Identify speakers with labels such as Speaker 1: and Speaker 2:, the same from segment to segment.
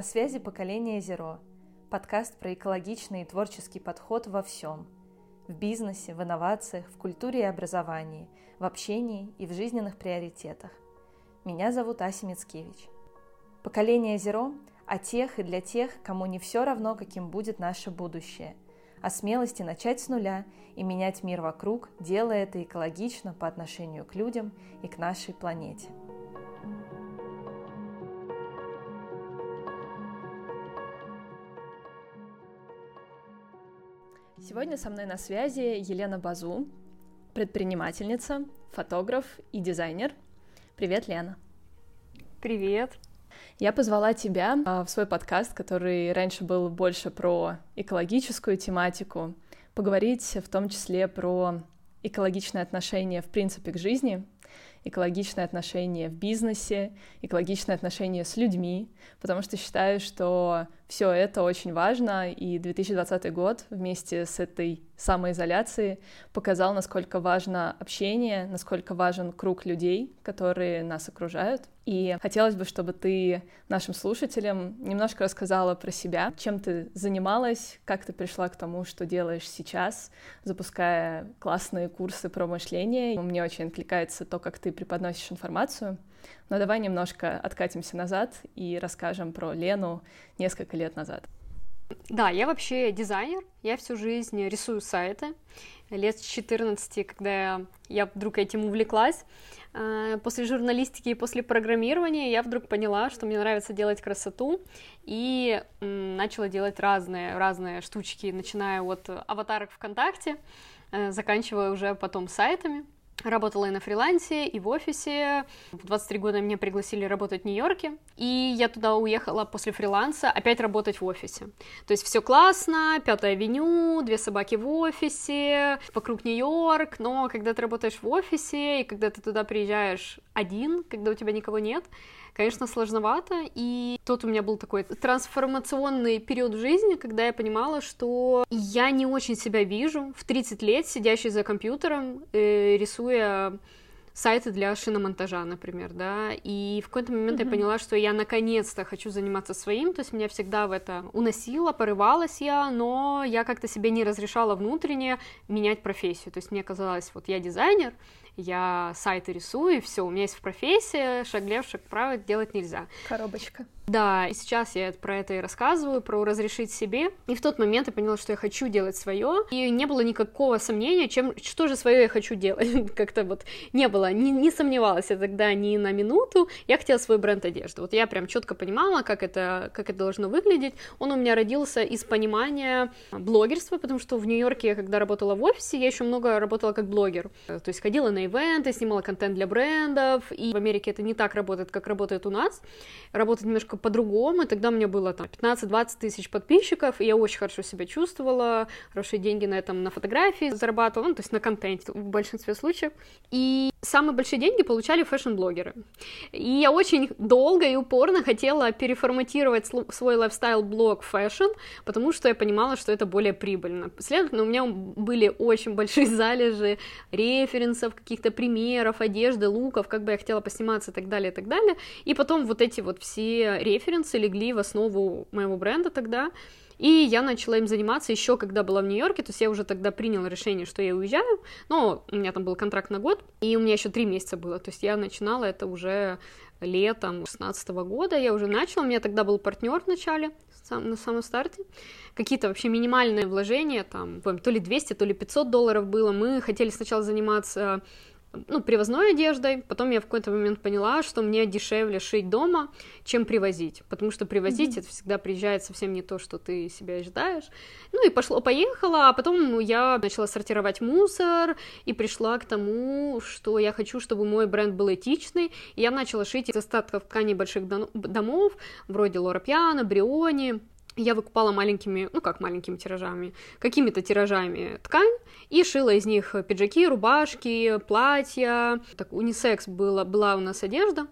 Speaker 1: На связи поколение Зеро. Подкаст про экологичный и творческий подход во всем. В бизнесе, в инновациях, в культуре и образовании, в общении и в жизненных приоритетах. Меня зовут Ася Мицкевич. Поколение Зеро о тех и для тех, кому не все равно, каким будет наше будущее. О смелости начать с нуля и менять мир вокруг, делая это экологично по отношению к людям и к нашей планете. Сегодня со мной на связи Елена Базу, предпринимательница, фотограф и дизайнер. Привет, Лена.
Speaker 2: Привет.
Speaker 1: Я позвала тебя а, в свой подкаст, который раньше был больше про экологическую тематику, поговорить в том числе про экологичное отношение в принципе к жизни, экологичное отношение в бизнесе, экологичное отношение с людьми, потому что считаю, что все это очень важно, и 2020 год вместе с этой самоизоляцией показал, насколько важно общение, насколько важен круг людей, которые нас окружают. И хотелось бы, чтобы ты нашим слушателям немножко рассказала про себя, чем ты занималась, как ты пришла к тому, что делаешь сейчас, запуская классные курсы про мышление. Мне очень откликается то, как ты преподносишь информацию. Но давай немножко откатимся назад и расскажем про Лену несколько лет назад.
Speaker 2: Да, я вообще дизайнер, я всю жизнь рисую сайты. Лет с 14, когда я вдруг этим увлеклась, э, после журналистики и после программирования я вдруг поняла, что мне нравится делать красоту, и начала делать разные, разные штучки, начиная от аватарок ВКонтакте, э, заканчивая уже потом сайтами. Работала и на фрилансе, и в офисе. В 23 года меня пригласили работать в Нью-Йорке, и я туда уехала после фриланса опять работать в офисе. То есть все классно, Пятая авеню, две собаки в офисе, вокруг Нью-Йорк, но когда ты работаешь в офисе, и когда ты туда приезжаешь один, когда у тебя никого нет, конечно, сложновато, и тут у меня был такой трансформационный период в жизни, когда я понимала, что я не очень себя вижу в 30 лет, сидящей за компьютером, э, рисуя сайты для шиномонтажа, например, да, и в какой-то момент mm-hmm. я поняла, что я наконец-то хочу заниматься своим, то есть меня всегда в это уносило, порывалась я, но я как-то себе не разрешала внутренне менять профессию, то есть мне казалось, вот я дизайнер, я сайты рисую, и все, у меня есть профессия, шаг лев, шаг вправо, делать нельзя.
Speaker 1: Коробочка.
Speaker 2: Да, и сейчас я про это и рассказываю, про разрешить себе. И в тот момент я поняла, что я хочу делать свое, и не было никакого сомнения, чем, что же свое я хочу делать. Как-то вот не было, не, не сомневалась я тогда ни на минуту. Я хотела свой бренд одежды. Вот я прям четко понимала, как это, как это должно выглядеть. Он у меня родился из понимания блогерства, потому что в Нью-Йорке я когда работала в офисе, я еще много работала как блогер. То есть ходила на ивенты, снимала контент для брендов, и в Америке это не так работает, как работает у нас. Работает немножко по-другому, тогда у меня было там 15-20 тысяч подписчиков, и я очень хорошо себя чувствовала, хорошие деньги на этом, на фотографии зарабатывала, ну, то есть на контенте в большинстве случаев. И самые большие деньги получали фэшн-блогеры. И я очень долго и упорно хотела переформатировать свой lifestyle-блог fashion, потому что я понимала, что это более прибыльно. Следовательно, у меня были очень большие залежи референсов, каких-то примеров, одежды, луков, как бы я хотела посниматься и так далее, и так далее. И потом вот эти вот все референсы легли в основу моего бренда тогда. И я начала им заниматься еще, когда была в Нью-Йорке, то есть я уже тогда приняла решение, что я уезжаю, но у меня там был контракт на год, и у меня еще три месяца было, то есть я начинала это уже летом 16 года, я уже начала, у меня тогда был партнер в начале, на самом старте, какие-то вообще минимальные вложения, там, то ли 200, то ли 500 долларов было, мы хотели сначала заниматься ну, привозной одеждой. Потом я в какой-то момент поняла, что мне дешевле шить дома, чем привозить. Потому что привозить mm-hmm. это всегда приезжает совсем не то, что ты себя ожидаешь. Ну и пошло-поехало, а потом я начала сортировать мусор и пришла к тому, что я хочу, чтобы мой бренд был этичный. И я начала шить из остатков тканей больших домов, вроде Лора Пиано, Бриони, я выкупала маленькими, ну как маленькими тиражами, какими-то тиражами ткань и шила из них пиджаки, рубашки, платья. Так, унисекс была, была у нас одежда,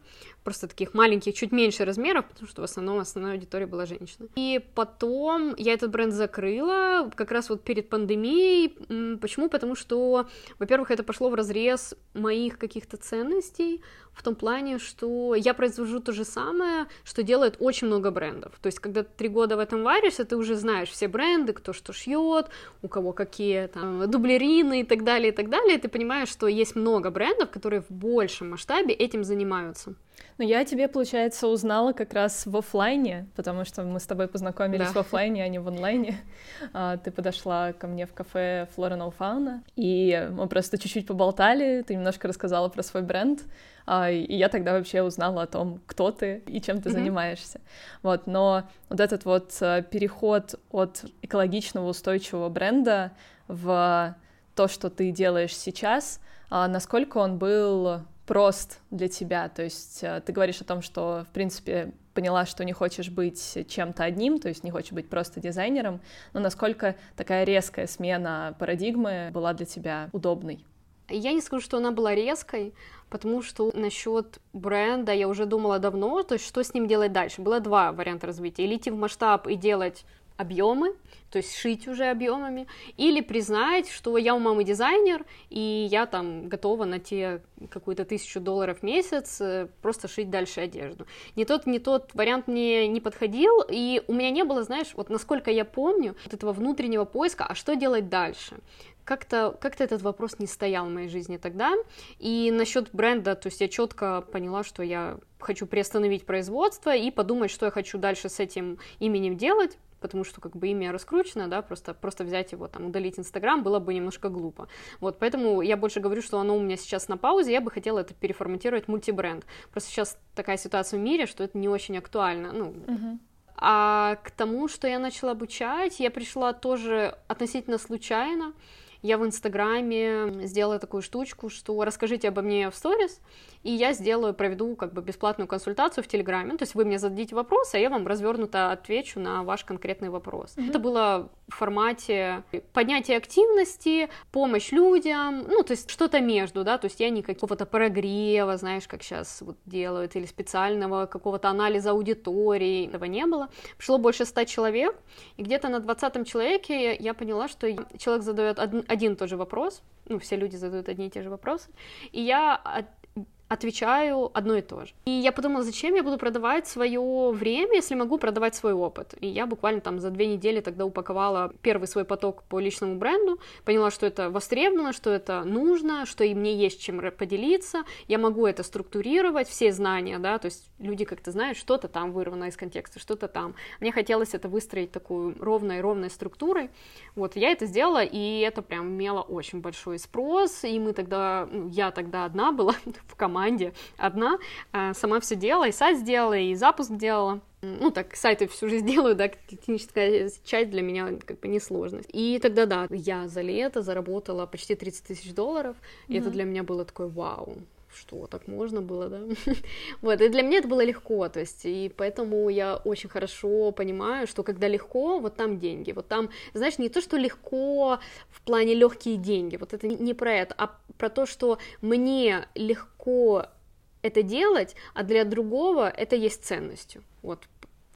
Speaker 2: просто таких маленьких, чуть меньше размеров, потому что в основном основная аудитория была женщина. И потом я этот бренд закрыла, как раз вот перед пандемией. Почему? Потому что, во-первых, это пошло в разрез моих каких-то ценностей, в том плане, что я произвожу то же самое, что делает очень много брендов. То есть, когда три года в этом варишься, ты уже знаешь все бренды, кто что шьет, у кого какие там дублерины и так далее, и так далее. И ты понимаешь, что есть много брендов, которые в большем масштабе этим занимаются.
Speaker 1: Ну, я тебе, получается, узнала как раз в офлайне, потому что мы с тобой познакомились да. в офлайне, а не в онлайне. А, ты подошла ко мне в кафе Flora No Fauna, и мы просто чуть-чуть поболтали, ты немножко рассказала про свой бренд, а, и я тогда вообще узнала о том, кто ты и чем ты mm-hmm. занимаешься. Вот, но вот этот вот э, переход от экологичного устойчивого бренда в то, что ты делаешь сейчас, а, насколько он был прост для тебя? То есть э, ты говоришь о том, что, в принципе, поняла, что не хочешь быть чем-то одним, то есть не хочешь быть просто дизайнером, но насколько такая резкая смена парадигмы была для тебя удобной?
Speaker 2: Я не скажу, что она была резкой, потому что насчет бренда я уже думала давно, то есть что с ним делать дальше. Было два варианта развития. Или идти в масштаб и делать объемы, то есть шить уже объемами, или признать, что я у мамы дизайнер, и я там готова на те какую-то тысячу долларов в месяц э, просто шить дальше одежду. Ни тот, ни тот вариант мне не подходил, и у меня не было, знаешь, вот насколько я помню, вот этого внутреннего поиска, а что делать дальше? как-то как этот вопрос не стоял в моей жизни тогда. И насчет бренда, то есть я четко поняла, что я хочу приостановить производство и подумать, что я хочу дальше с этим именем делать, потому что как бы имя раскручено, да, просто, просто взять его, там, удалить Инстаграм было бы немножко глупо. Вот, поэтому я больше говорю, что оно у меня сейчас на паузе, я бы хотела это переформатировать в мультибренд. Просто сейчас такая ситуация в мире, что это не очень актуально, ну, uh-huh. А к тому, что я начала обучать, я пришла тоже относительно случайно я в Инстаграме сделала такую штучку, что расскажите обо мне в сторис, и я сделаю, проведу как бы бесплатную консультацию в Телеграме. Ну, то есть вы мне зададите вопрос, а я вам развернуто отвечу на ваш конкретный вопрос. Mm-hmm. Это было в формате поднятия активности, помощь людям, ну, то есть что-то между, да, то есть я не какого-то прогрева, знаешь, как сейчас вот делают, или специального какого-то анализа аудитории, этого не было. Пришло больше ста человек, и где-то на двадцатом человеке я поняла, что человек задает один и тот же вопрос, ну, все люди задают одни и те же вопросы, и я отвечаю одно и то же. И я подумала, зачем я буду продавать свое время, если могу продавать свой опыт. И я буквально там за две недели тогда упаковала первый свой поток по личному бренду, поняла, что это востребовано, что это нужно, что и мне есть чем поделиться, я могу это структурировать, все знания, да, то есть люди как-то знают, что-то там вырвано из контекста, что-то там. Мне хотелось это выстроить такую ровной-ровной структурой. Вот, я это сделала, и это прям имело очень большой спрос, и мы тогда, ну, я тогда одна была в команде, команде одна, а, сама все делала, и сайт сделала, и запуск делала. Ну, так, сайты всю жизнь делаю, да, техническая часть для меня как бы не сложность. И тогда, да, я за лето заработала почти 30 тысяч долларов, и mm-hmm. это для меня было такое вау, что так можно было, да? вот, и для меня это было легко, то есть, и поэтому я очень хорошо понимаю, что когда легко, вот там деньги, вот там, знаешь, не то, что легко в плане легкие деньги, вот это не про это, а про то, что мне легко это делать, а для другого это есть ценностью. Вот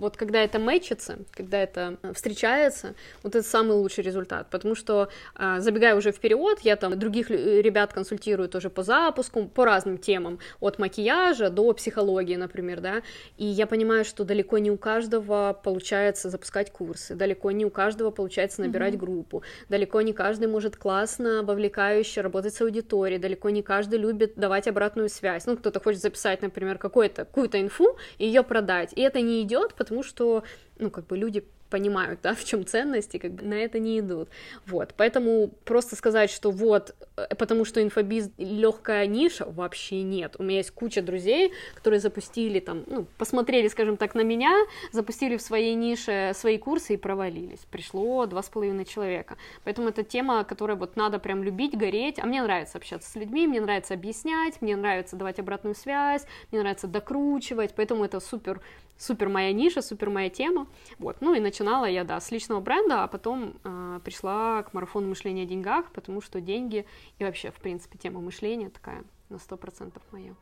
Speaker 2: вот когда это мэчится, когда это э, встречается, вот это самый лучший результат, потому что, а, забегая уже вперед, я там других ребят консультирую тоже по запуску, по разным темам, от макияжа до психологии, например, да, и я понимаю, что далеко не у каждого получается запускать курсы, далеко не у каждого получается набирать mm-hmm. группу, далеко не каждый может классно, вовлекающе работать с аудиторией, далеко не каждый любит давать обратную связь, ну, кто-то хочет записать, например, какую-то какую-то инфу и ее продать, и это не идет, потому потому что, ну, как бы люди понимают, да, в чем ценности, как бы на это не идут. Вот, поэтому просто сказать, что вот, э, потому что инфобиз легкая ниша, вообще нет. У меня есть куча друзей, которые запустили там, ну, посмотрели, скажем так, на меня, запустили в своей нише свои курсы и провалились. Пришло два с половиной человека. Поэтому это тема, которая вот надо прям любить, гореть. А мне нравится общаться с людьми, мне нравится объяснять, мне нравится давать обратную связь, мне нравится докручивать, поэтому это супер супер моя ниша, супер моя тема. Вот. Ну и начинала я, да, с личного бренда, а потом э, пришла к марафону мышления о деньгах, потому что деньги и вообще, в принципе, тема мышления такая на сто процентов моя.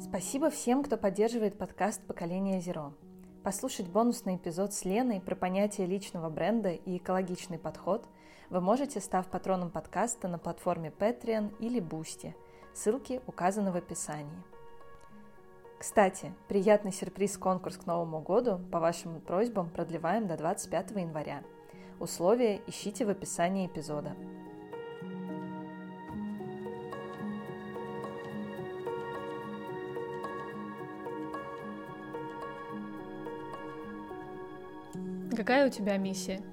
Speaker 1: Спасибо всем, кто поддерживает подкаст «Поколение Зеро». Послушать бонусный эпизод с Леной про понятие личного бренда и экологичный подход вы можете, став патроном подкаста на платформе Patreon или Boosty. Ссылки указаны в описании. Кстати, приятный сюрприз-конкурс к Новому году по вашим просьбам продлеваем до 25 января. Условия ищите в описании эпизода. Какая у тебя миссия?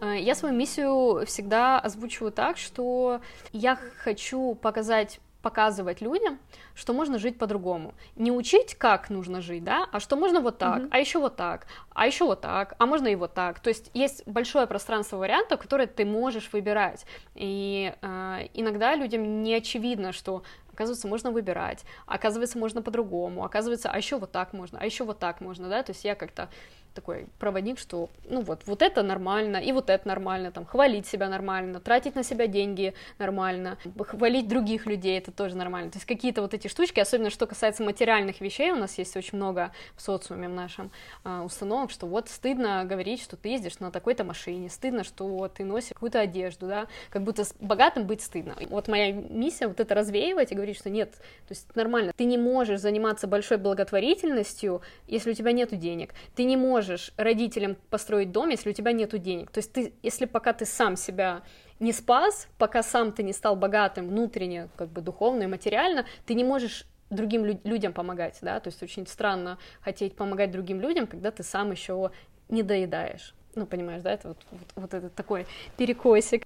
Speaker 2: Э, я свою миссию всегда озвучиваю так, что я хочу показать показывать людям, что можно жить по-другому. Не учить, как нужно жить, да, а что можно вот так, mm-hmm. а еще вот так, а еще вот так, а можно и вот так. То есть есть большое пространство вариантов, которые ты можешь выбирать. И э, иногда людям не очевидно, что Оказывается, можно выбирать, оказывается, можно по-другому, оказывается, а еще вот так можно, а еще вот так можно, да, то есть я как-то такой проводник, что, ну вот, вот это нормально, и вот это нормально, там, хвалить себя нормально, тратить на себя деньги нормально, хвалить других людей, это тоже нормально, то есть какие-то вот эти штучки, особенно что касается материальных вещей, у нас есть очень много в социуме в нашем э, установок, что вот стыдно говорить, что ты ездишь на такой-то машине, стыдно, что ты носишь какую-то одежду, да, как будто с богатым быть стыдно. Вот моя миссия вот это развеивать и говорить, что нет, то есть нормально, ты не можешь заниматься большой благотворительностью, если у тебя нет денег, ты не можешь можешь родителям построить дом, если у тебя нет денег. То есть ты, если пока ты сам себя не спас, пока сам ты не стал богатым внутренне, как бы духовно и материально, ты не можешь другим лю- людям помогать, да, то есть очень странно хотеть помогать другим людям, когда ты сам еще не доедаешь. Ну, понимаешь, да, это вот, вот, вот этот такой перекосик.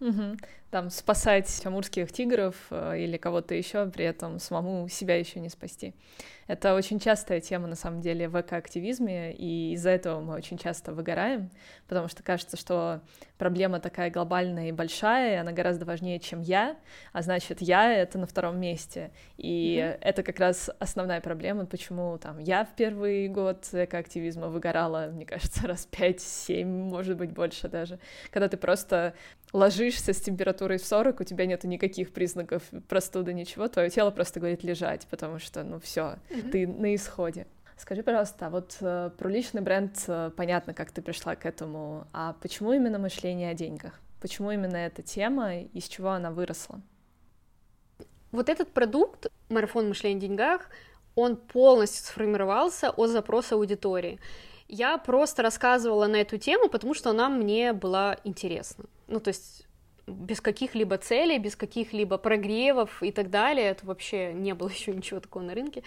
Speaker 1: Угу. Там спасать амурских тигров э, или кого-то еще, при этом самому себя еще не спасти. Это очень частая тема, на самом деле, в экоактивизме, и из-за этого мы очень часто выгораем, потому что кажется, что проблема такая глобальная и большая, и она гораздо важнее, чем я, а значит, я — это на втором месте. И mm-hmm. это как раз основная проблема, почему там я в первый год экоактивизма выгорала, мне кажется, раз пять-семь, может быть, больше даже, когда ты просто ложишься с температурой в 40, у тебя нету никаких признаков простуды, ничего, твое тело просто говорит лежать, потому что, ну, все, mm-hmm. ты на исходе. Скажи, пожалуйста, а вот э, про личный бренд э, понятно, как ты пришла к этому, а почему именно мышление о деньгах? Почему именно эта тема, из чего она выросла?
Speaker 2: Вот этот продукт, марафон мышления о деньгах, он полностью сформировался от запроса аудитории. Я просто рассказывала на эту тему, потому что она мне была интересна. Ну, то есть без каких-либо целей, без каких-либо прогревов и так далее. Это вообще не было еще ничего такого на рынке.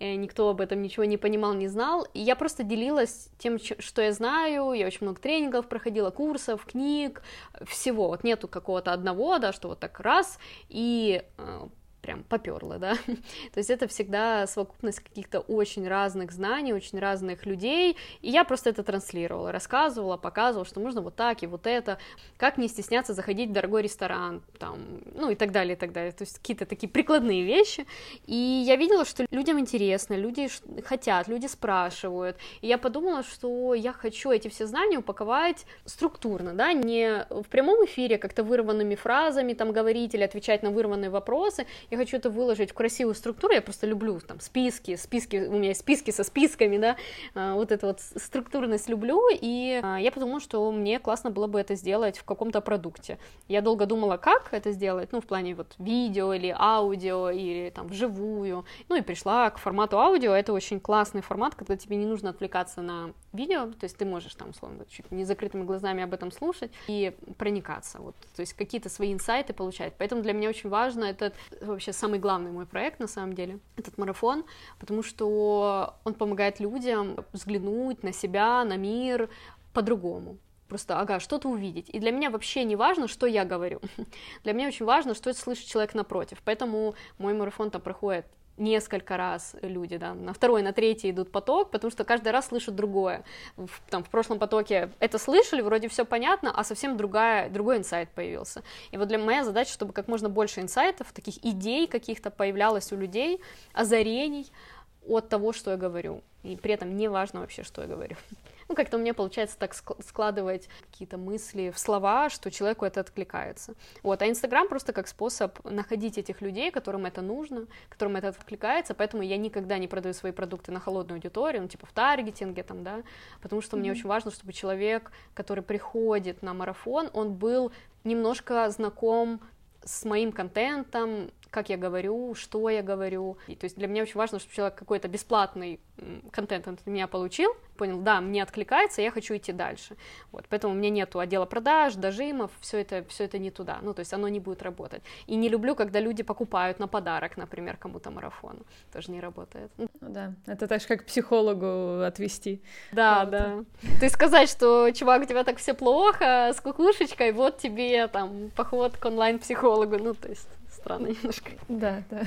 Speaker 2: Никто об этом ничего не понимал, не знал. И я просто делилась тем, что я знаю. Я очень много тренингов проходила, курсов, книг, всего. Вот нету какого-то одного, да, что вот так раз и э, прям поперло, да. То есть это всегда совокупность каких-то очень разных знаний, очень разных людей, и я просто это транслировала, рассказывала, показывала, что можно вот так и вот это, как не стесняться заходить в дорогой ресторан, там, ну и так далее, и так далее. То есть какие-то такие прикладные вещи. И я видела, что людям интересно, люди хотят, люди спрашивают. И я подумала, что я хочу эти все знания упаковать структурно, да, не в прямом эфире как-то вырванными фразами там говорить или отвечать на вырванные вопросы. Я хочу это выложить в красивую структуру, я просто люблю там списки, списки, у меня есть списки со списками, да, а, вот эту вот структурность люблю, и а, я подумала, что мне классно было бы это сделать в каком-то продукте. Я долго думала, как это сделать, ну, в плане вот видео или аудио, или там вживую, ну, и пришла к формату аудио, это очень классный формат, когда тебе не нужно отвлекаться на видео, то есть ты можешь там, условно, чуть не закрытыми глазами об этом слушать и проникаться, вот, то есть какие-то свои инсайты получать, поэтому для меня очень важно этот вообще самый главный мой проект, на самом деле, этот марафон, потому что он помогает людям взглянуть на себя, на мир по-другому. Просто, ага, что-то увидеть. И для меня вообще не важно, что я говорю. Для меня очень важно, что слышит человек напротив. Поэтому мой марафон там проходит несколько раз люди, да, на второй, на третий идут поток, потому что каждый раз слышат другое. В, там, в прошлом потоке это слышали, вроде все понятно, а совсем другая, другой инсайт появился. И вот для моя задача, чтобы как можно больше инсайтов, таких идей каких-то появлялось у людей, озарений от того, что я говорю. И при этом не важно вообще, что я говорю. Ну, как-то мне получается так складывать какие-то мысли в слова, что человеку это откликается. Вот, а Инстаграм просто как способ находить этих людей, которым это нужно, которым это откликается, поэтому я никогда не продаю свои продукты на холодную аудиторию, ну, типа в таргетинге там, да, потому что mm-hmm. мне очень важно, чтобы человек, который приходит на марафон, он был немножко знаком с моим контентом, как я говорю, что я говорю. И, то есть для меня очень важно, чтобы человек какой-то бесплатный контент от меня получил, понял, да, мне откликается, я хочу идти дальше. Вот, поэтому у меня нету отдела продаж, дожимов, все это, все это не туда, ну, то есть оно не будет работать. И не люблю, когда люди покупают на подарок, например, кому-то марафон, тоже не работает.
Speaker 1: Ну да, это так же, как психологу отвести.
Speaker 2: Да, да. То есть сказать, что, чувак, у тебя так все плохо, с кукушечкой, вот тебе там поход к онлайн-психологу, ну, то есть странно немножко.
Speaker 1: Да, да.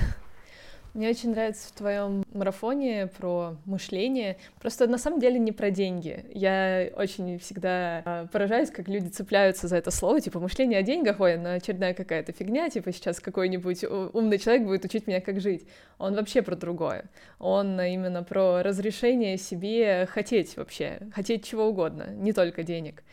Speaker 1: Мне очень нравится в твоем марафоне про мышление. Просто на самом деле не про деньги. Я очень всегда а, поражаюсь, как люди цепляются за это слово, типа мышление о деньгах, ой, на очередная какая-то фигня, типа сейчас какой-нибудь умный человек будет учить меня, как жить. Он вообще про другое. Он именно про разрешение себе хотеть вообще, хотеть чего угодно, не только денег.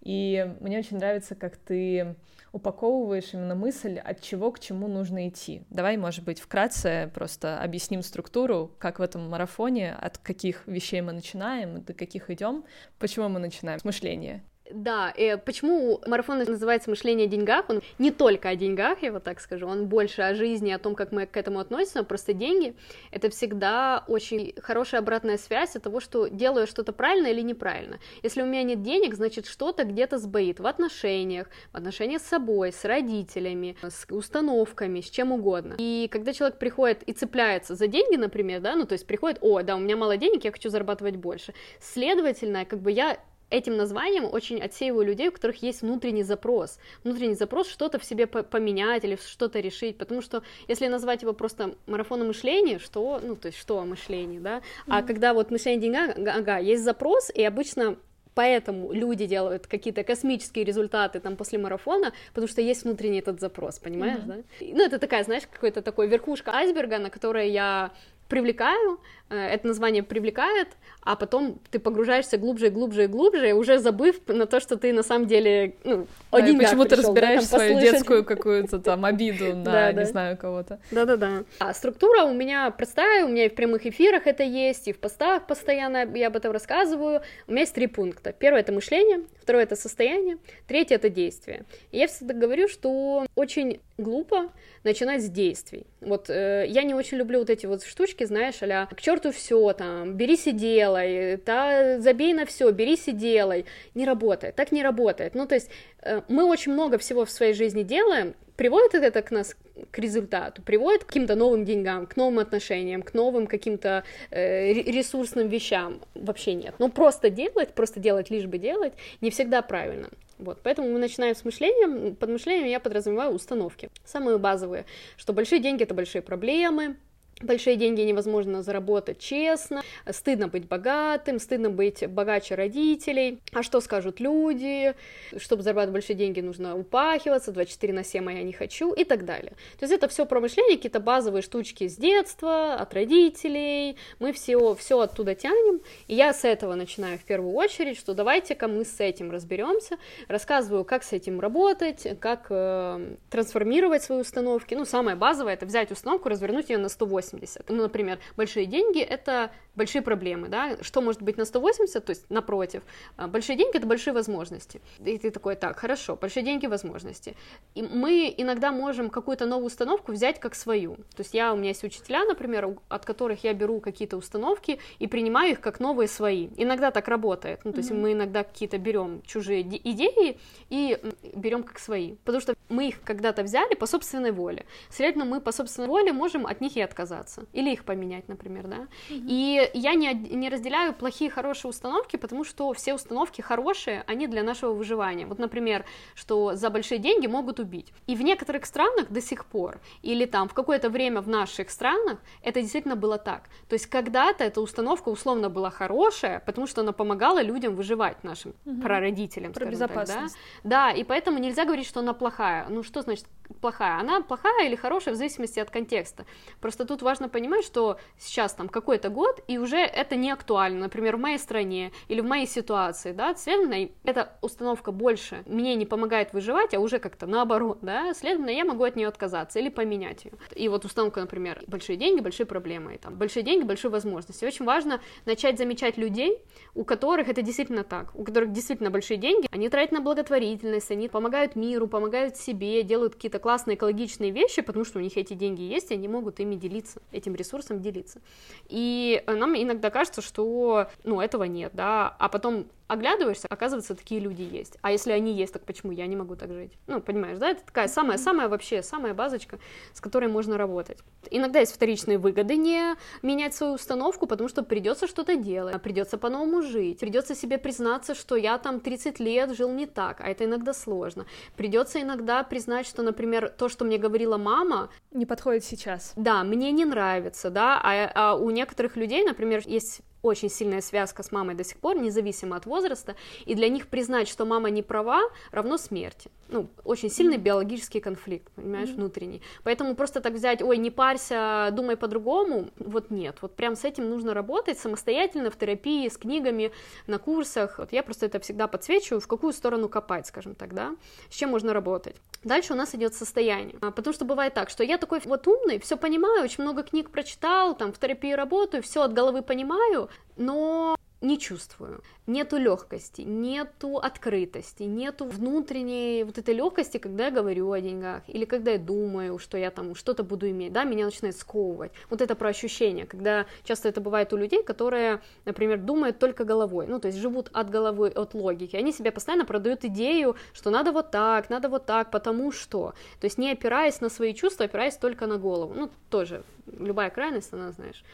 Speaker 1: И мне очень нравится, как ты упаковываешь именно мысль, от чего к чему нужно идти. Давай, может быть, вкратце просто объясним структуру, как в этом марафоне, от каких вещей мы начинаем, до каких идем, почему мы начинаем с мышления.
Speaker 2: Да, и почему марафон называется «Мышление о деньгах»? Он не только о деньгах, я вот так скажу, он больше о жизни, о том, как мы к этому относимся, просто деньги — это всегда очень хорошая обратная связь от того, что делаю что-то правильно или неправильно. Если у меня нет денег, значит, что-то где-то сбоит в отношениях, в отношениях с собой, с родителями, с установками, с чем угодно. И когда человек приходит и цепляется за деньги, например, да, ну, то есть приходит, о, да, у меня мало денег, я хочу зарабатывать больше. Следовательно, как бы я этим названием очень отсеиваю людей, у которых есть внутренний запрос. Внутренний запрос что-то в себе поменять или что-то решить, потому что если назвать его просто марафоном мышления, что, ну, то есть что о мышлении, да, mm-hmm. а когда вот мышление деньга, ага, есть запрос, и обычно поэтому люди делают какие-то космические результаты там после марафона, потому что есть внутренний этот запрос, понимаешь, mm-hmm. да? Ну, это такая, знаешь, какой-то такой верхушка айсберга, на которой я привлекаю, это название привлекает, а потом ты погружаешься глубже и глубже и глубже, уже забыв на то, что ты на самом деле ну,
Speaker 1: да, один почему ты разбираешь да, свою детскую какую-то там обиду на, не знаю, кого-то.
Speaker 2: Да-да-да. А структура у меня простая, у меня и в прямых эфирах это есть, и в постах постоянно я об этом рассказываю. У меня есть три пункта. Первое — это мышление, второе — это состояние, третье — это действие. И я всегда говорю, что очень глупо начинать с действий. Вот э, я не очень люблю вот эти вот штучки, знаешь, а к черту все там, берись и делай, та, забей на все, берись и делай. Не работает, так не работает. Ну, то есть э, мы очень много всего в своей жизни делаем, приводит это к нас к результату, приводит к каким-то новым деньгам, к новым отношениям, к новым каким-то э, ресурсным вещам. Вообще нет. Но просто делать, просто делать лишь бы делать, не всегда правильно. Вот, поэтому мы начинаем с мышлением. Под мышлением я подразумеваю установки. Самые базовые, что большие деньги — это большие проблемы, Большие деньги невозможно заработать честно, стыдно быть богатым, стыдно быть богаче родителей. А что скажут люди? Чтобы зарабатывать большие деньги, нужно упахиваться, 24 на 7, а я не хочу и так далее. То есть это все про мышление, какие-то базовые штучки с детства, от родителей. Мы все, все оттуда тянем. И я с этого начинаю в первую очередь, что давайте-ка мы с этим разберемся. Рассказываю, как с этим работать, как э, трансформировать свои установки. Ну, самое базовое это взять установку, развернуть ее на 180 180. Ну, например, большие деньги — это большие проблемы, да, что может быть на 180, то есть напротив. А, большие деньги — это большие возможности. И ты такой, так, хорошо, большие деньги — возможности. И мы иногда можем какую-то новую установку взять как свою. То есть я, у меня есть учителя, например, от которых я беру какие-то установки и принимаю их как новые свои. Иногда так работает. Ну, то есть mm-hmm. мы иногда какие-то берем чужие идеи и берем как свои. Потому что мы их когда-то взяли по собственной воле. Следовательно, мы по собственной воле можем от них и отказаться. Или их поменять, например, да. Mm-hmm. И я не, не разделяю плохие и хорошие установки, потому что все установки хорошие, они для нашего выживания. Вот, например, что за большие деньги могут убить. И в некоторых странах до сих пор, или там в какое-то время в наших странах, это действительно было так. То есть когда-то эта установка условно была хорошая, потому что она помогала людям выживать, нашим угу. прародителям,
Speaker 1: Про безопасность.
Speaker 2: Так, да? да, и поэтому нельзя говорить, что она плохая. Ну что значит плохая. Она плохая или хорошая в зависимости от контекста. Просто тут важно понимать, что сейчас там какой-то год, и уже это не актуально, например, в моей стране или в моей ситуации, да, следовательно, эта установка больше мне не помогает выживать, а уже как-то наоборот, да, следовательно, я могу от нее отказаться или поменять ее. И вот установка, например, большие деньги, большие проблемы, и там, большие деньги, большие возможности. Очень важно начать замечать людей, у которых это действительно так, у которых действительно большие деньги, они тратят на благотворительность, они помогают миру, помогают себе, делают какие-то классные экологичные вещи, потому что у них эти деньги есть, и они могут ими делиться, этим ресурсом делиться. И нам иногда кажется, что, ну, этого нет, да, а потом оглядываешься, оказывается, такие люди есть. А если они есть, так почему я не могу так жить? Ну, понимаешь, да? Это такая самая-самая вообще, самая базочка, с которой можно работать. Иногда есть вторичные выгоды не менять свою установку, потому что придется что-то делать, придется по-новому жить, придется себе признаться, что я там 30 лет жил не так, а это иногда сложно. Придется иногда признать, что, например, то, что мне говорила мама...
Speaker 1: Не подходит сейчас.
Speaker 2: Да, мне не нравится, да, а, а у некоторых людей, например, есть очень сильная связка с мамой до сих пор, независимо от возраста, и для них признать, что мама не права, равно смерти. Ну, очень сильный mm-hmm. биологический конфликт, понимаешь, mm-hmm. внутренний. Поэтому просто так взять, ой, не парься, думай по-другому, вот нет. Вот прям с этим нужно работать самостоятельно в терапии, с книгами, на курсах. Вот я просто это всегда подсвечиваю, в какую сторону копать, скажем так, да, с чем можно работать. Дальше у нас идет состояние. А, потому что бывает так, что я такой вот умный, все понимаю, очень много книг прочитал, там в терапии работаю, все от головы понимаю, но не чувствую. Нету легкости, нету открытости, нету внутренней вот этой легкости, когда я говорю о деньгах, или когда я думаю, что я там что-то буду иметь, да, меня начинает сковывать. Вот это про ощущения, когда часто это бывает у людей, которые, например, думают только головой, ну, то есть живут от головы, от логики. Они себе постоянно продают идею, что надо вот так, надо вот так, потому что. То есть не опираясь на свои чувства, опираясь только на голову. Ну, тоже любая крайность, она, знаешь,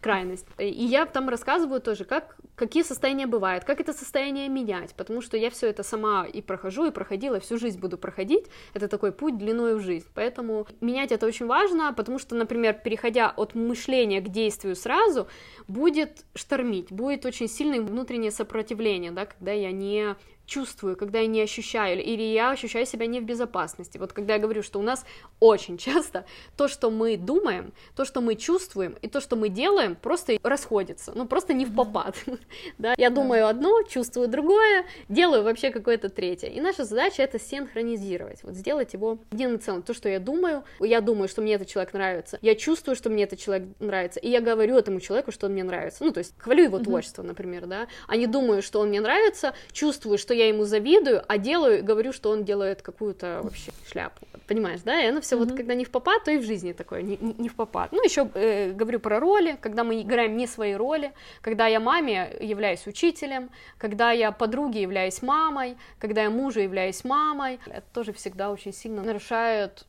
Speaker 2: крайность. И я там рассказываю тоже, как, какие состояния бывают, как это состояние менять, потому что я все это сама и прохожу, и проходила, всю жизнь буду проходить. Это такой путь длиной в жизнь. Поэтому менять это очень важно, потому что, например, переходя от мышления к действию сразу, будет штормить, будет очень сильное внутреннее сопротивление, да, когда я не чувствую, когда я не ощущаю, или я ощущаю себя не в безопасности. Вот когда я говорю, что у нас очень часто то, что мы думаем, то, что мы чувствуем, и то, что мы делаем, просто расходится, ну просто не в попад. да? Я думаю одно, чувствую другое, делаю вообще какое-то третье. И наша задача это синхронизировать, вот сделать его единым целым. То, что я думаю, я думаю, что мне этот человек нравится, я чувствую, что мне этот человек нравится, и я говорю этому человеку, что он мне нравится. Ну, то есть хвалю его творчество, например, да, а не думаю, что он мне нравится, чувствую, что я ему завидую, а делаю, говорю, что он делает какую-то вообще шляпу. Понимаешь, да? И оно все mm-hmm. вот когда не в попад, то и в жизни такое, не, не, в попад. Ну, еще э, говорю про роли, когда мы играем не свои роли, когда я маме являюсь учителем, когда я подруге являюсь мамой, когда я мужу являюсь мамой. Это тоже всегда очень сильно нарушает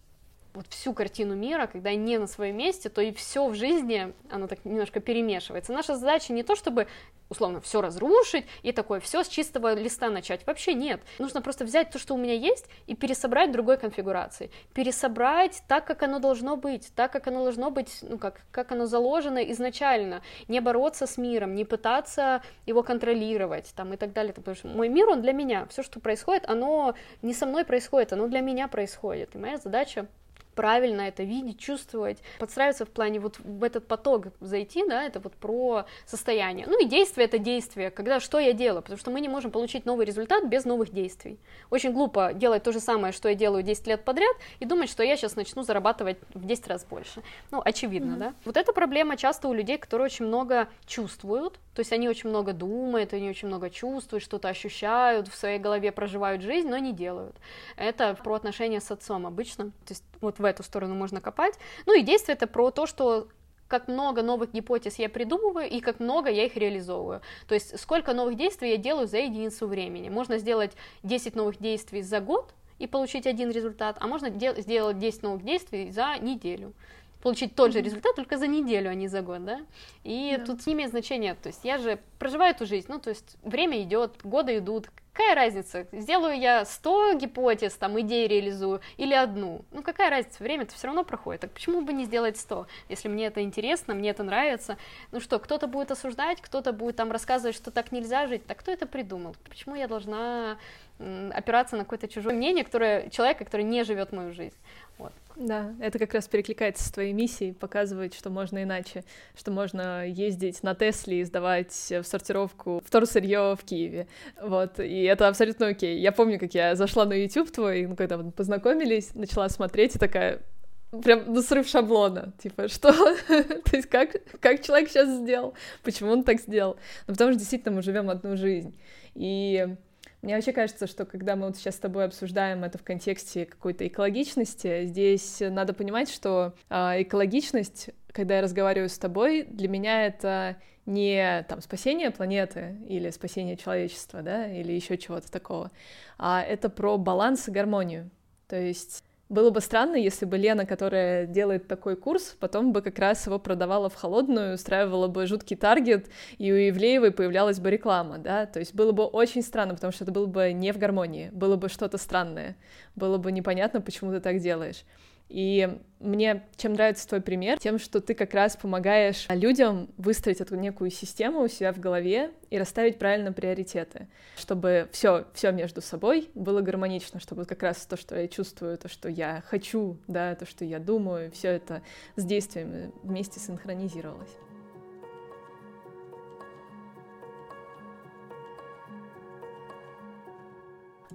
Speaker 2: вот всю картину мира, когда не на своем месте, то и все в жизни, оно так немножко перемешивается. Наша задача не то, чтобы условно все разрушить и такое все с чистого листа начать. Вообще нет. Нужно просто взять то, что у меня есть, и пересобрать в другой конфигурации. Пересобрать так, как оно должно быть, так, как оно должно быть, ну, как, как оно заложено изначально. Не бороться с миром, не пытаться его контролировать там, и так далее. Потому что мой мир, он для меня. Все, что происходит, оно не со мной происходит, оно для меня происходит. И моя задача правильно это видеть, чувствовать, подстраиваться в плане вот в этот поток зайти, да, это вот про состояние. Ну и действие это действие, когда что я делаю, потому что мы не можем получить новый результат без новых действий. Очень глупо делать то же самое, что я делаю 10 лет подряд, и думать, что я сейчас начну зарабатывать в 10 раз больше. Ну, очевидно, mm-hmm. да. Вот эта проблема часто у людей, которые очень много чувствуют, то есть они очень много думают, они очень много чувствуют, что-то ощущают, в своей голове проживают жизнь, но не делают. Это про отношения с отцом обычно. То есть вот в эту сторону можно копать. Ну и действие это про то, что как много новых гипотез я придумываю и как много я их реализовываю. То есть сколько новых действий я делаю за единицу времени. Можно сделать 10 новых действий за год и получить один результат, а можно сделать 10 новых действий за неделю получить тот же результат, только за неделю, а не за год, да? И да. тут не имеет значения, то есть я же проживаю эту жизнь, ну, то есть время идет, годы идут, какая разница, сделаю я 100 гипотез, там, идей реализую, или одну, ну, какая разница, время-то все равно проходит, так почему бы не сделать 100, если мне это интересно, мне это нравится, ну что, кто-то будет осуждать, кто-то будет там рассказывать, что так нельзя жить, так кто это придумал, почему я должна опираться на какое-то чужое мнение, которое человека, который не живет мою жизнь. Вот.
Speaker 1: Да, это как раз перекликается с твоей миссией, показывает, что можно иначе, что можно ездить на Тесле и сдавать в сортировку вторсырье в Киеве. Вот, и это абсолютно окей. Я помню, как я зашла на YouTube твой, ну, когда мы познакомились, начала смотреть и такая, прям ну, срыв шаблона, типа, что? То есть как, как человек сейчас сделал? Почему он так сделал? Ну, потому что действительно мы живем одну жизнь. И мне вообще кажется, что когда мы вот сейчас с тобой обсуждаем это в контексте какой-то экологичности, здесь надо понимать, что э, экологичность, когда я разговариваю с тобой, для меня это не там спасение планеты или спасение человечества, да, или еще чего-то такого, а это про баланс и гармонию. То есть было бы странно, если бы Лена, которая делает такой курс, потом бы как раз его продавала в холодную, устраивала бы жуткий таргет, и у Ивлеевой появлялась бы реклама, да, то есть было бы очень странно, потому что это было бы не в гармонии, было бы что-то странное, было бы непонятно, почему ты так делаешь. И мне чем нравится твой пример, тем, что ты как раз помогаешь людям выстроить эту некую систему у себя в голове и расставить правильно приоритеты, чтобы все, все между собой было гармонично, чтобы как раз то, что я чувствую, то, что я хочу, да, то, что я думаю, все это с действиями вместе синхронизировалось.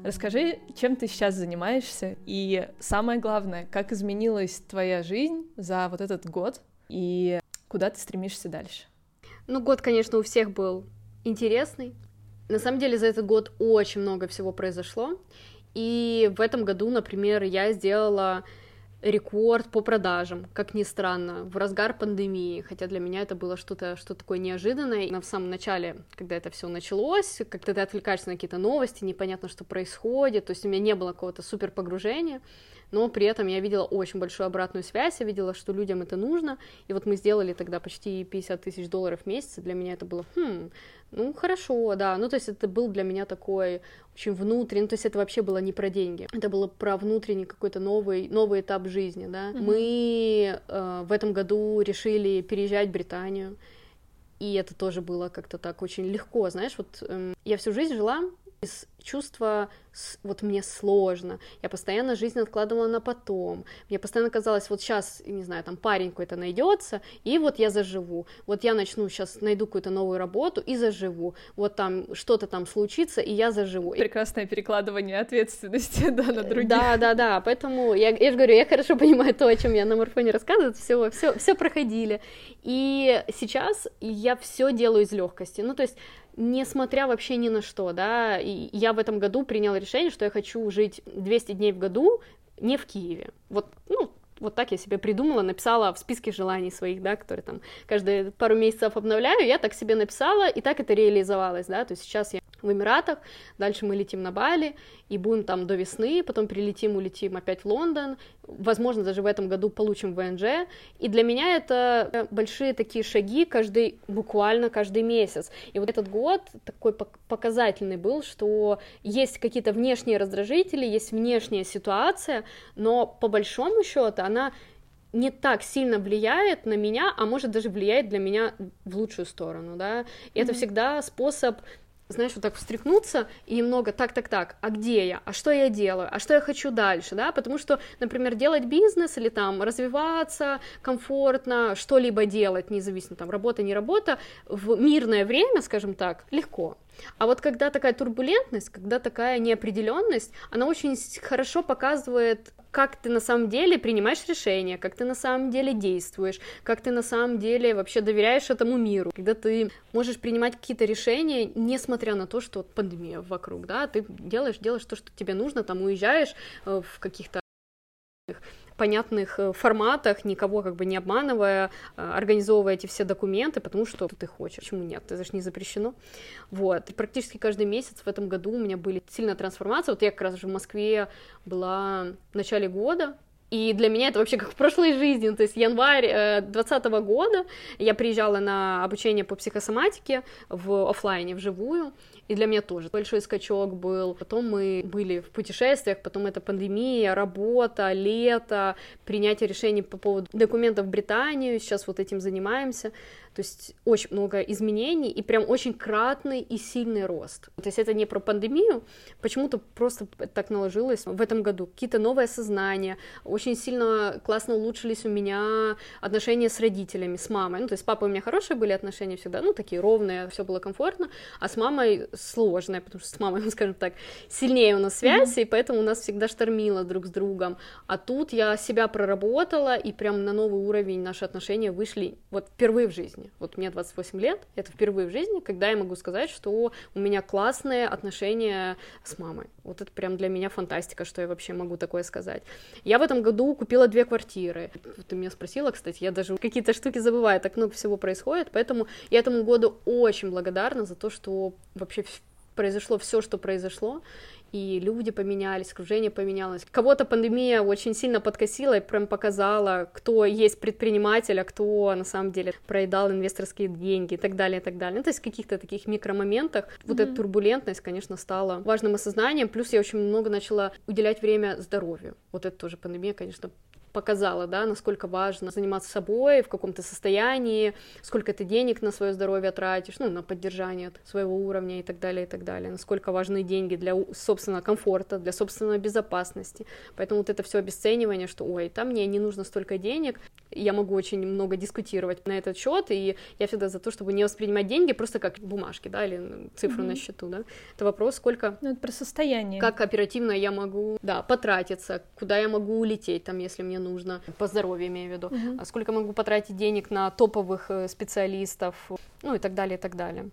Speaker 1: Расскажи, чем ты сейчас занимаешься, и самое главное, как изменилась твоя жизнь за вот этот год, и куда ты стремишься дальше?
Speaker 2: Ну, год, конечно, у всех был интересный. На самом деле за этот год очень много всего произошло. И в этом году, например, я сделала рекорд по продажам, как ни странно, в разгар пандемии, хотя для меня это было что-то что такое неожиданное. И в самом начале, когда это все началось, как-то ты отвлекаешься на какие-то новости, непонятно, что происходит, то есть у меня не было какого-то супер погружения, но при этом я видела очень большую обратную связь, я видела, что людям это нужно, и вот мы сделали тогда почти 50 тысяч долларов в месяц, для меня это было, хм, ну, хорошо, да, ну, то есть это был для меня такой очень внутренний, ну, то есть это вообще было не про деньги, это было про внутренний какой-то новый, новый этап жизни, да. Mm-hmm. Мы э, в этом году решили переезжать в Британию, и это тоже было как-то так очень легко, знаешь, вот э, я всю жизнь жила из чувства вот мне сложно, я постоянно жизнь откладывала на потом, мне постоянно казалось, вот сейчас, не знаю, там парень какой-то найдется, и вот я заживу, вот я начну сейчас, найду какую-то новую работу и заживу, вот там что-то там случится, и я заживу.
Speaker 1: Прекрасное перекладывание ответственности, да, на других.
Speaker 2: Да, да, да, поэтому я, я же говорю, я хорошо понимаю то, о чем я на марафоне рассказываю, все, все, все проходили, и сейчас я все делаю из легкости, ну, то есть несмотря вообще ни на что, да, и я в этом году приняла решение, что я хочу жить 200 дней в году не в Киеве. Вот, ну, вот так я себе придумала, написала в списке желаний своих, да, которые там каждые пару месяцев обновляю, я так себе написала, и так это реализовалось, да, то есть сейчас я в Эмиратах, дальше мы летим на Бали, и будем там до весны, потом прилетим, улетим опять в Лондон, возможно, даже в этом году получим ВНЖ, и для меня это большие такие шаги каждый, буквально каждый месяц, и вот этот год такой показательный был, что есть какие-то внешние раздражители, есть внешняя ситуация, но по большому счету она не так сильно влияет на меня, а может даже влияет для меня в лучшую сторону, да, и mm-hmm. это всегда способ знаешь, вот так встряхнуться и немного так-так-так, а где я, а что я делаю, а что я хочу дальше, да, потому что, например, делать бизнес или там развиваться комфортно, что-либо делать, независимо там работа, не работа, в мирное время, скажем так, легко, а вот когда такая турбулентность, когда такая неопределенность, она очень хорошо показывает, как ты на самом деле принимаешь решения, как ты на самом деле действуешь, как ты на самом деле вообще доверяешь этому миру, когда ты можешь принимать какие-то решения, несмотря на то, что пандемия вокруг, да, ты делаешь, делаешь то, что тебе нужно, там уезжаешь э, в каких-то понятных э, форматах, никого как бы не обманывая, э, организовывая эти все документы, потому что ты хочешь. Почему нет? Это же не запрещено. Вот. И практически каждый месяц в этом году у меня были сильная трансформация. Вот я как раз уже в Москве была в начале года, И для меня это вообще как в прошлой жизни. То есть январь 2020 э, года я приезжала на обучение по психосоматике в офлайне, вживую. И для меня тоже большой скачок был. Потом мы были в путешествиях, потом это пандемия, работа, лето, принятие решений по поводу документов в Британию. Сейчас вот этим занимаемся. То есть очень много изменений и прям очень кратный и сильный рост. То есть это не про пандемию, почему-то просто так наложилось в этом году. Какие-то новые осознания, очень сильно классно улучшились у меня отношения с родителями, с мамой. Ну, то есть с папой у меня хорошие были отношения всегда, ну, такие ровные, все было комфортно, а с мамой сложное, потому что с мамой, ну, скажем так, сильнее у нас связь, mm-hmm. и поэтому у нас всегда штормило друг с другом. А тут я себя проработала, и прям на новый уровень наши отношения вышли вот впервые в жизни жизни. Вот мне 28 лет, это впервые в жизни, когда я могу сказать, что у меня классные отношения с мамой. Вот это прям для меня фантастика, что я вообще могу такое сказать. Я в этом году купила две квартиры. Ты меня спросила, кстати, я даже какие-то штуки забываю, так много всего происходит, поэтому я этому году очень благодарна за то, что вообще произошло все, что произошло, и люди поменялись, окружение поменялось. Кого-то пандемия очень сильно подкосила и прям показала, кто есть предприниматель, а кто на самом деле проедал инвесторские деньги и так далее, и так далее. Ну, то есть в каких-то таких микромоментах mm-hmm. вот эта турбулентность, конечно, стала важным осознанием. Плюс я очень много начала уделять время здоровью. Вот это тоже пандемия, конечно, показала, да, насколько важно заниматься собой в каком-то состоянии, сколько ты денег на свое здоровье тратишь, ну, на поддержание своего уровня и так далее, и так далее, насколько важны деньги для собственного комфорта, для собственной безопасности. Поэтому вот это все обесценивание, что, ой, там мне не нужно столько денег, я могу очень много дискутировать на этот счет, и я всегда за то, чтобы не воспринимать деньги просто как бумажки, да, или цифру mm-hmm. на счету, да. Это вопрос, сколько...
Speaker 1: Ну, это про состояние.
Speaker 2: Как оперативно я могу, да, потратиться, куда я могу улететь, там, если мне нужно, по здоровью имею в виду, mm-hmm. сколько могу потратить денег на топовых э, специалистов, ну и так далее, и так далее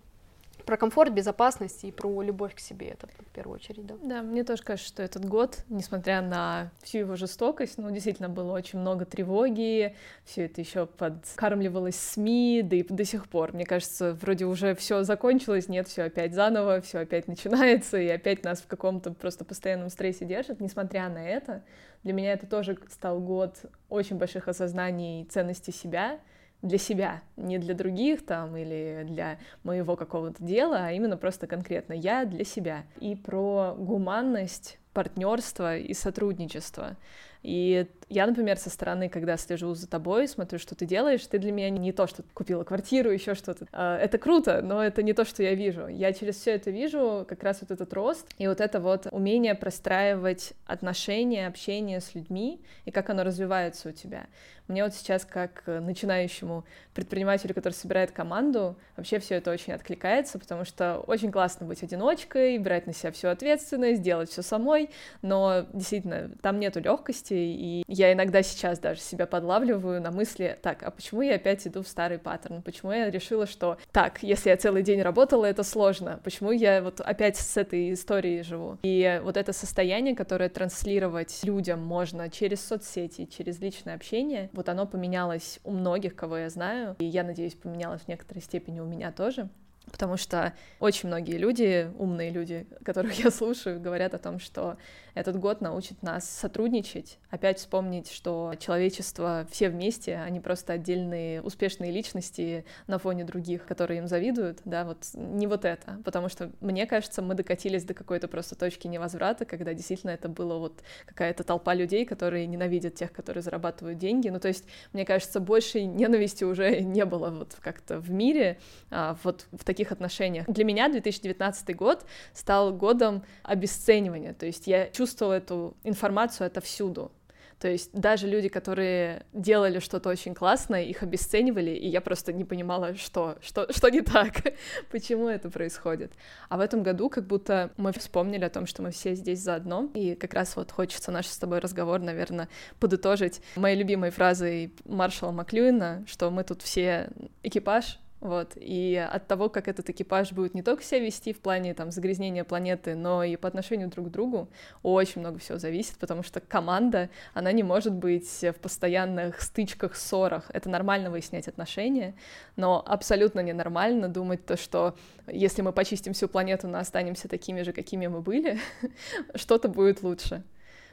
Speaker 2: про комфорт, безопасность и про любовь к себе, это в первую очередь, да.
Speaker 1: Да, мне тоже кажется, что этот год, несмотря на всю его жестокость, ну, действительно было очень много тревоги, все это еще подкармливалось СМИ, да и до сих пор. Мне кажется, вроде уже все закончилось, нет, все опять заново, все опять начинается, и опять нас в каком-то просто постоянном стрессе держит. Несмотря на это, для меня это тоже стал год очень больших осознаний ценности себя, для себя, не для других там или для моего какого-то дела, а именно просто конкретно я для себя. И про гуманность, партнерство и сотрудничество. И я, например, со стороны, когда слежу за тобой, смотрю, что ты делаешь, ты для меня не то, что купила квартиру, еще что-то. А, это круто, но это не то, что я вижу. Я через все это вижу как раз вот этот рост и вот это вот умение простраивать отношения, общение с людьми и как оно развивается у тебя. Мне вот сейчас, как начинающему предпринимателю, который собирает команду, вообще все это очень откликается, потому что очень классно быть одиночкой, брать на себя всю ответственность, делать все самой, но действительно, там нету легкости, и я иногда сейчас даже себя подлавливаю на мысли, так, а почему я опять иду в старый паттерн? Почему я решила, что так, если я целый день работала, это сложно? Почему я вот опять с этой историей живу? И вот это состояние, которое транслировать людям можно через соцсети, через личное общение, вот оно поменялось у многих, кого я знаю, и я надеюсь, поменялось в некоторой степени у меня тоже. Потому что очень многие люди, умные люди, которых я слушаю, говорят о том, что этот год научит нас сотрудничать, опять вспомнить, что человечество все вместе, а не просто отдельные успешные личности на фоне других, которые им завидуют, да, вот не вот это, потому что, мне кажется, мы докатились до какой-то просто точки невозврата, когда действительно это было вот какая-то толпа людей, которые ненавидят тех, которые зарабатывают деньги, ну, то есть, мне кажется, большей ненависти уже не было вот как-то в мире, а, вот в таких отношениях. Для меня 2019 год стал годом обесценивания, то есть я чувствовала эту информацию отовсюду. То есть даже люди, которые делали что-то очень классное, их обесценивали, и я просто не понимала, что, что, что не так, почему это происходит. А в этом году как будто мы вспомнили о том, что мы все здесь заодно, и как раз вот хочется наш с тобой разговор, наверное, подытожить моей любимой фразой Маршала Маклюина, что мы тут все экипаж, вот, и от того, как этот экипаж будет не только себя вести в плане там загрязнения планеты, но и по отношению друг к другу, очень много всего зависит, потому что команда, она не может быть в постоянных стычках, ссорах. Это нормально выяснять отношения, но абсолютно ненормально думать то, что если мы почистим всю планету, но останемся такими же, какими мы были, что-то будет лучше.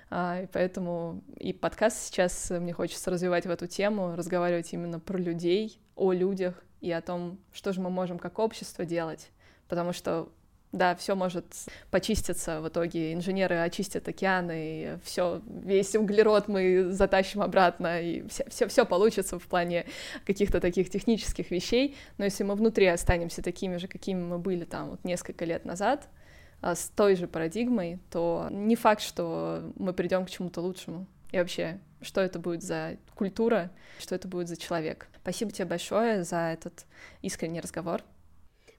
Speaker 1: А, и поэтому и подкаст сейчас мне хочется развивать в эту тему, разговаривать именно про людей, о людях и о том, что же мы можем как общество делать. Потому что да, все может почиститься в итоге. Инженеры очистят океаны, и все, весь углерод мы затащим обратно, и все, все, все получится в плане каких-то таких технических вещей. Но если мы внутри останемся такими же, какими мы были там вот несколько лет назад, а, с той же парадигмой, то не факт, что мы придем к чему-то лучшему. И вообще, что это будет за культура, что это будет за человек. Спасибо тебе большое за этот искренний разговор.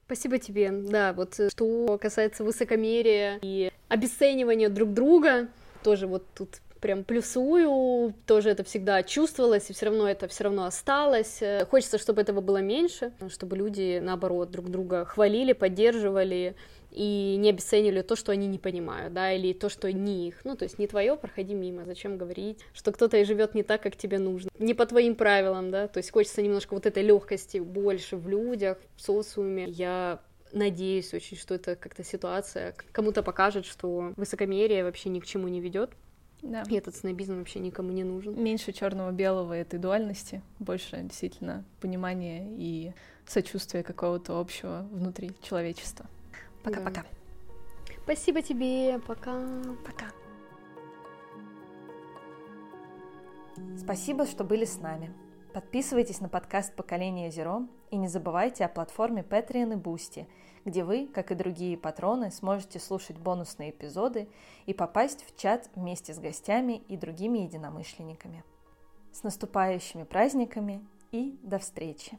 Speaker 2: Спасибо тебе. Да, вот э, что касается высокомерия и обесценивания друг друга, тоже вот тут прям плюсую, тоже это всегда чувствовалось, и все равно это все равно осталось. Хочется, чтобы этого было меньше, чтобы люди, наоборот, друг друга хвалили, поддерживали, и не обесценивали то, что они не понимают, да, или то, что не их. Ну, то есть не твое, проходи мимо. Зачем говорить, что кто-то и живет не так, как тебе нужно, не по твоим правилам, да. То есть хочется немножко вот этой легкости больше в людях, в социуме. Я надеюсь очень, что это как-то ситуация кому-то покажет, что высокомерие вообще ни к чему не ведет. Да. И этот снобизм вообще никому не нужен.
Speaker 1: Меньше черного-белого этой дуальности, больше действительно понимания и сочувствия какого-то общего внутри человечества. Пока-пока.
Speaker 2: Да. Спасибо тебе. Пока.
Speaker 1: Пока. Спасибо, что были с нами. Подписывайтесь на подкаст «Поколение Зеро» и не забывайте о платформе Patreon и Boosty, где вы, как и другие патроны, сможете слушать бонусные эпизоды и попасть в чат вместе с гостями и другими единомышленниками. С наступающими праздниками и до встречи!